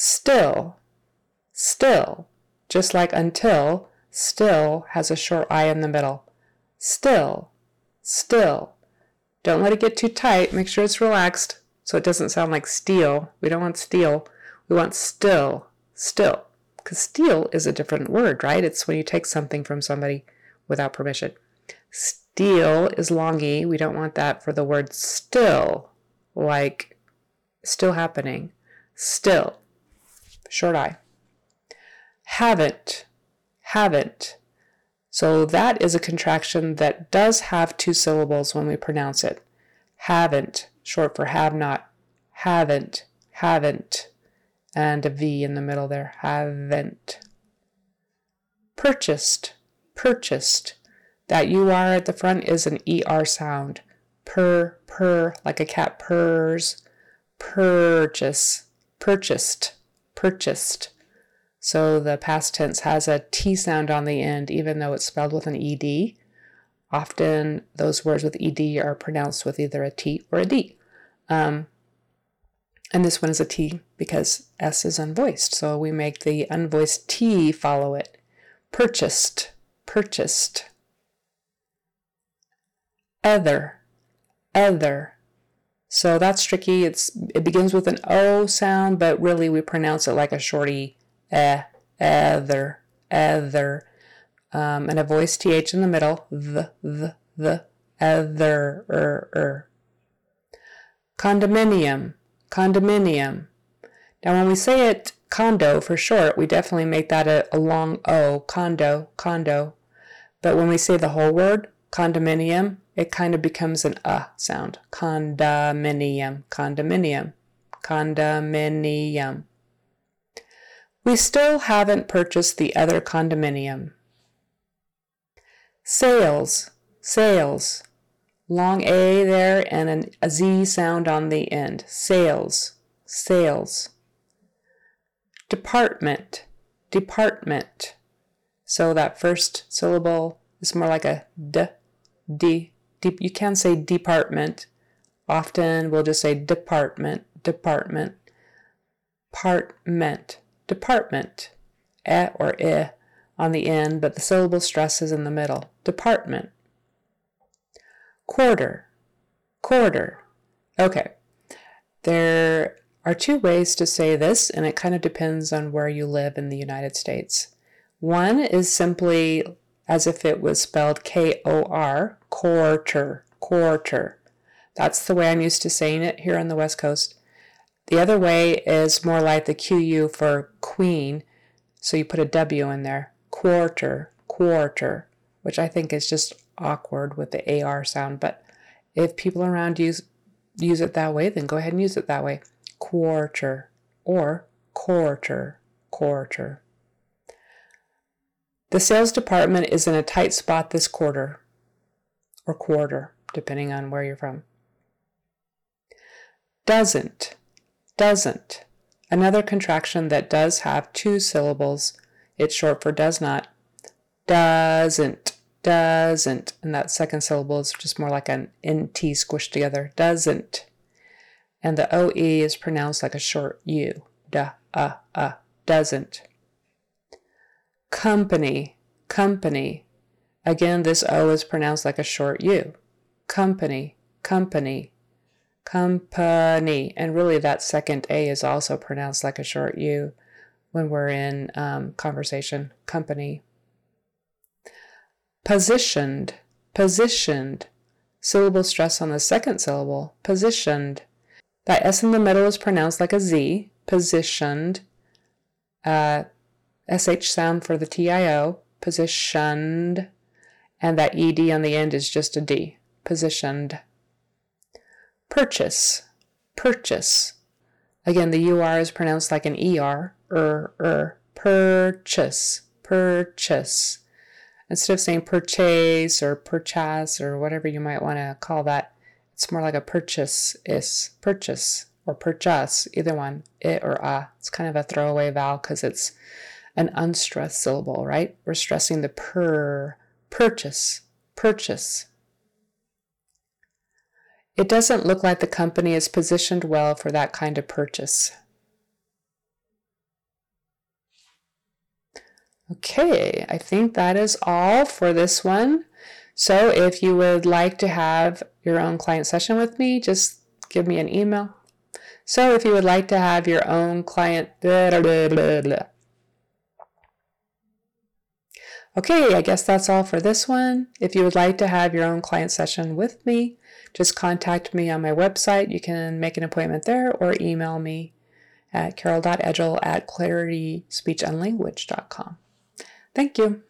Still, still, just like until, still has a short I in the middle. Still, still. Don't let it get too tight. Make sure it's relaxed so it doesn't sound like steel. We don't want steel. We want still, still. Because steal is a different word, right? It's when you take something from somebody without permission. Steal is long E. We don't want that for the word still, like still happening. Still. Short I. Haven't. Haven't. So that is a contraction that does have two syllables when we pronounce it. Haven't, short for have not. Haven't, haven't. And a V in the middle there. Haven't. Purchased, purchased. That UR at the front is an ER sound. Purr, purr, like a cat purrs. Purchase, purchased, purchased. So the past tense has a T sound on the end, even though it's spelled with an ED. Often those words with ED are pronounced with either a T or a D. Um, and this one is a T because S is unvoiced. So we make the unvoiced T follow it. Purchased, purchased. Other, other. So that's tricky. It's it begins with an O sound, but really we pronounce it like a shorty eh, other, other. Um, and a voice th in the middle, the, the, the, other, er, er. Condominium, condominium. Now, when we say it condo for short, we definitely make that a, a long O, condo, condo. But when we say the whole word, condominium, it kind of becomes an uh sound. Condominium, condominium, condominium. We still haven't purchased the other condominium. Sales, sales. Long A there and an, a Z sound on the end. Sales, sales. Department, department. So that first syllable is more like a d, d. you can say department. Often we'll just say department, department. Partment, department. Eh or eh on the end, but the syllable stress is in the middle. Department. Quarter, quarter. Okay, there are two ways to say this, and it kind of depends on where you live in the United States. One is simply as if it was spelled K O R, quarter, quarter. That's the way I'm used to saying it here on the West Coast. The other way is more like the QU for queen, so you put a W in there. Quarter, quarter, which I think is just awkward with the AR sound, but if people around use use it that way, then go ahead and use it that way. Quarter or quarter, quarter. The sales department is in a tight spot this quarter or quarter, depending on where you're from. Doesn't, doesn't. Another contraction that does have two syllables. It's short for does not. Doesn't doesn't. And that second syllable is just more like an NT squished together. Doesn't. And the OE is pronounced like a short U. Da, uh, uh. Doesn't. Company, company. Again, this O is pronounced like a short U. Company, company, company. And really, that second A is also pronounced like a short U when we're in um, conversation. Company, Positioned, positioned. Syllable stress on the second syllable. Positioned. That S in the middle is pronounced like a Z. Positioned. Uh, SH sound for the TIO. Positioned. And that ED on the end is just a D. Positioned. Purchase. Purchase. Again, the UR is pronounced like an ER. Er, er. Purchase. Purchase instead of saying purchase or purchase or whatever you might want to call that, it's more like a purchase is purchase or purchase, either one, it or a. It's kind of a throwaway vowel because it's an unstressed syllable, right? We're stressing the per, purchase, purchase. It doesn't look like the company is positioned well for that kind of purchase. Okay, I think that is all for this one. So if you would like to have your own client session with me, just give me an email. So if you would like to have your own client, blah, blah, blah, Okay, I guess that's all for this one. If you would like to have your own client session with me, just contact me on my website. You can make an appointment there or email me at carol.edgel at clarityspeechandlanguage.com. Thank you.